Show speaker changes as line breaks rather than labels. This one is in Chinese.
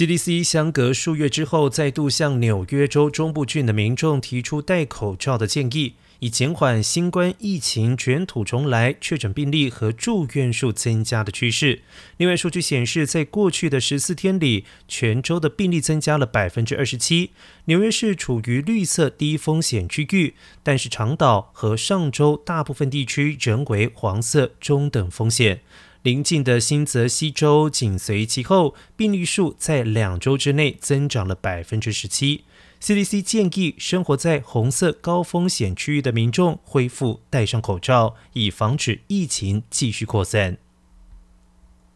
CDC 相隔数月之后，再度向纽约州中部郡的民众提出戴口罩的建议，以减缓新冠疫情卷土重来、确诊病例和住院数增加的趋势。另外，数据显示，在过去的十四天里，全州的病例增加了百分之二十七。纽约市处于绿色低风险区域，但是长岛和上周大部分地区仍为黄色中等风险。邻近的新泽西州紧随其后，病例数在两周之内增长了百分之十七。CDC 建议生活在红色高风险区域的民众恢复戴上口罩，以防止疫情继续扩散。